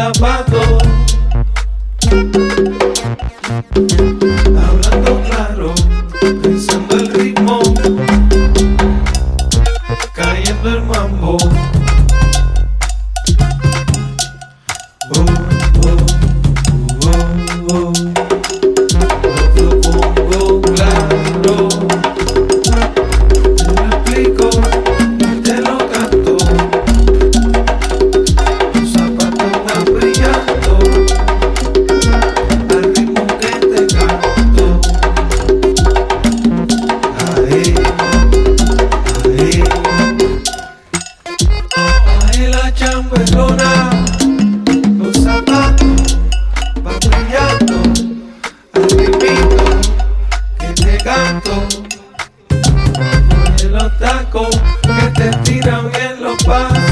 sapato los tacos que te tiran en los pasos.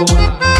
Oh.